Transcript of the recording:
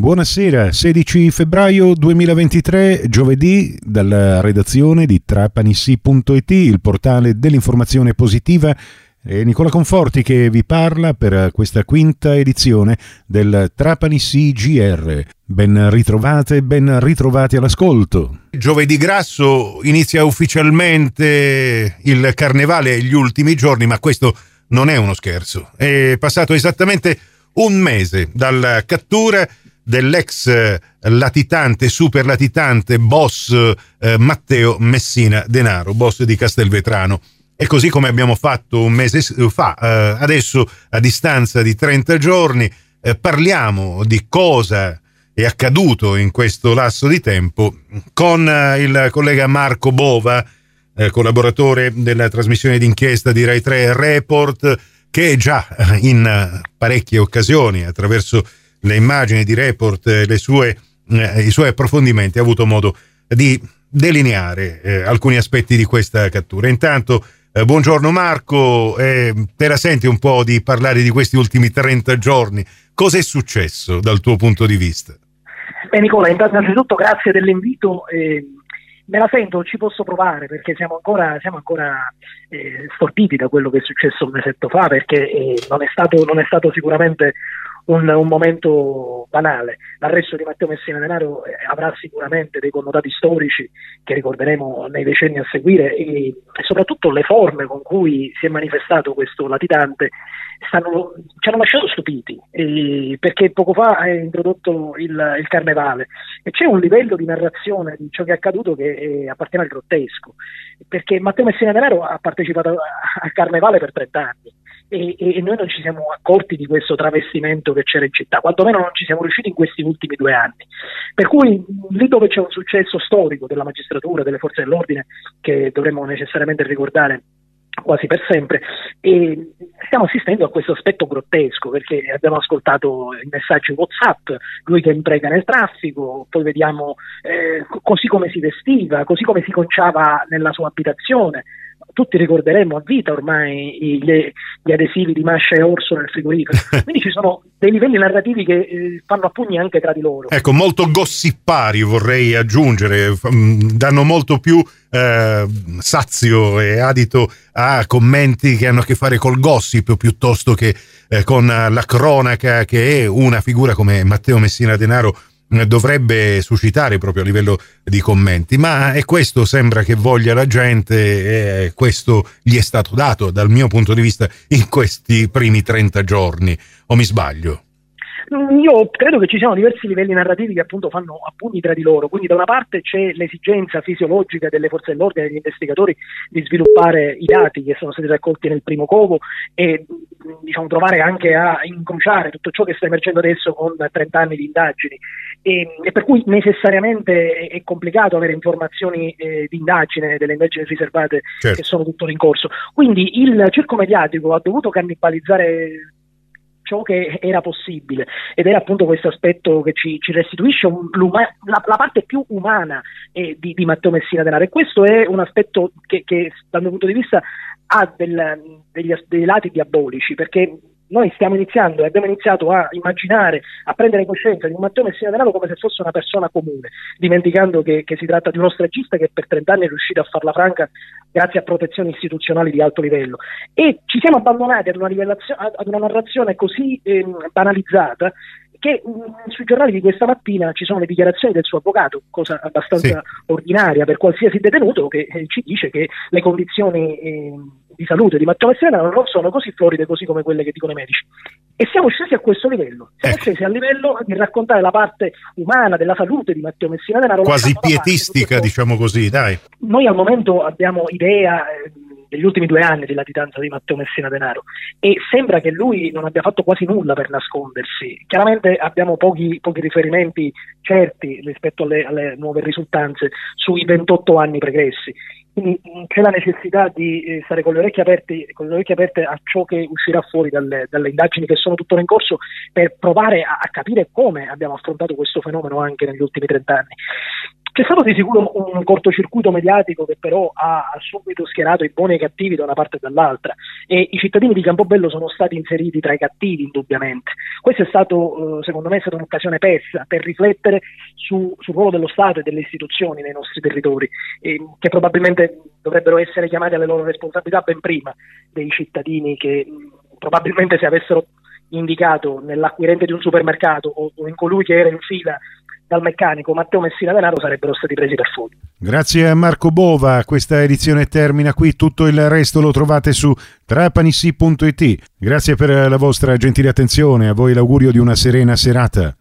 Buonasera, 16 febbraio 2023, giovedì, dalla redazione di trapanissi.it, il portale dell'informazione positiva. È Nicola Conforti che vi parla per questa quinta edizione del Trapani CGR. Ben ritrovate, ben ritrovati all'ascolto. Giovedì grasso inizia ufficialmente il carnevale agli ultimi giorni, ma questo non è uno scherzo. È passato esattamente un mese dalla cattura dell'ex eh, latitante, super latitante, boss eh, Matteo Messina Denaro, boss di Castelvetrano. E così come abbiamo fatto un mese fa, eh, adesso a distanza di 30 giorni, eh, parliamo di cosa è accaduto in questo lasso di tempo con eh, il collega Marco Bova, eh, collaboratore della trasmissione d'inchiesta di Rai 3 Report, che già in parecchie occasioni attraverso le immagini di report, le sue, eh, i suoi approfondimenti, ha avuto modo di delineare eh, alcuni aspetti di questa cattura. Intanto, eh, buongiorno Marco, eh, te la senti un po' di parlare di questi ultimi 30 giorni? Cosa è successo dal tuo punto di vista? Beh Nicola, innanzitutto grazie dell'invito. Eh, me la sento, ci posso provare perché siamo ancora, siamo ancora eh, da quello che è successo un mesetto fa perché eh, non, è stato, non, è stato, sicuramente un, un, momento banale. L'arresto di Matteo Messina Denaro eh, avrà sicuramente dei connotati storici che ricorderemo nei decenni a seguire e, e soprattutto le forme con cui si è manifestato questo latitante stanno, ci hanno lasciato stupiti eh, perché poco fa ha introdotto il, il, carnevale e c'è un livello di narrazione di ciò che è accaduto che eh, appartiene al grottesco perché Matteo Messina Denaro ha partecipato al carnevale per 30 anni e, e, noi non ci siamo accorti di questo travestimento che c'era in città, quantomeno non ci siamo riusciti in questi ultimi due anni. Per cui lì dove c'è un successo storico della magistratura, delle forze dell'ordine, che dovremmo necessariamente ricordare quasi per sempre e stiamo assistendo a questo aspetto grottesco perché abbiamo ascoltato i messaggi whatsapp lui che imprega nel traffico poi vediamo eh, così come si vestiva così come si conciava nella sua abitazione tutti ricorderemo a vita ormai gli, gli, adesivi di Mascia e Orso nel frigorifero. Quindi ci sono dei livelli narrativi che eh, fanno a pugni anche tra di loro. Ecco, molto gossipari vorrei aggiungere, danno molto più eh, sazio e adito a commenti che hanno a che fare col gossip piuttosto che eh, con la cronaca che è una figura come Matteo Messina Denaro dovrebbe suscitare proprio a livello di commenti, ma è questo sembra che voglia la gente e questo gli è stato dato dal mio punto di vista in questi primi 30 giorni, o mi sbaglio? Io credo che ci siano diversi livelli narrativi che appunto fanno a pugni tra di loro, quindi da una parte c'è l'esigenza fisiologica delle forze dell'ordine e degli investigatori di sviluppare i dati che sono stati raccolti nel primo covo e diciamo, provare anche a incrociare tutto ciò che sta emergendo adesso con 30 anni di indagini e, e per cui necessariamente è, è complicato avere informazioni eh, di indagine, delle indagini riservate certo. che sono tuttora in corso. Quindi il circo mediatico ha dovuto cannibalizzare ciò che era possibil ed era appunto questo aspetto che ci, ci restituisce un, la, la, parte più umana eh, di, di, Matteo Messina Denaro. E questo è un aspetto che, che dal mio punto di vista ha del, degli, dei lati diabolici perché noi stiamo iniziando e abbiamo iniziato a immaginare, a prendere coscienza di un Matteo Messina Denaro come se fosse una persona comune, dimenticando che, che si tratta di uno stragista che per 30 anni è riuscito a farla franca grazie a protezioni istituzionali di alto livello. E ci siamo abbandonati ad una, ad una narrazione così eh, banalizzata che mh, mm, sui giornali di questa mattina ci sono le dichiarazioni del suo avvocato, cosa abbastanza sì. ordinaria per qualsiasi detenuto, che eh, ci dice che le condizioni eh, di salute di Matteo Messina non sono così floride così come quelle che dicono i medici. E siamo scesi a questo livello, siamo ecco. scesi a livello di raccontare la parte umana della salute di Matteo Messina Denaro. Quasi pietistica, diciamo così, dai. Noi al momento abbiamo idea... Eh, degli ultimi due anni di latitanza di Matteo Messina Denaro e sembra che lui non abbia fatto quasi nulla per nascondersi. Chiaramente abbiamo pochi, pochi riferimenti certi rispetto alle, alle, nuove risultanze sui 28 anni pregressi. Quindi c'è la necessità di eh, stare con le, orecchie aperte, le orecchie aperte a ciò che uscirà fuori dalle, dalle indagini che sono tuttora in corso per provare a, a capire come abbiamo affrontato questo fenomeno anche negli ultimi 30 anni. C'è stato di sicuro un cortocircuito mediatico che però ha subito schierato i buoni e i cattivi da una parte e dall'altra e i cittadini di Campobello sono stati inseriti tra i cattivi indubbiamente. Questa è stato, eh, secondo me, è stata un'occasione persa per riflettere su, sul ruolo dello Stato e delle istituzioni nei nostri territori, eh, che probabilmente dovrebbero essere chiamati alle loro responsabilità ben prima dei cittadini che probabilmente se avessero indicato nell'acquirente di un supermercato o in colui che era in fila dal meccanico Matteo Messina Denaro sarebbero stati presi per fuoco. Grazie a Marco Bova, questa edizione termina qui, tutto il resto lo trovate su trapanissi.it. Grazie per la vostra gentile attenzione, a voi l'augurio di una serena serata.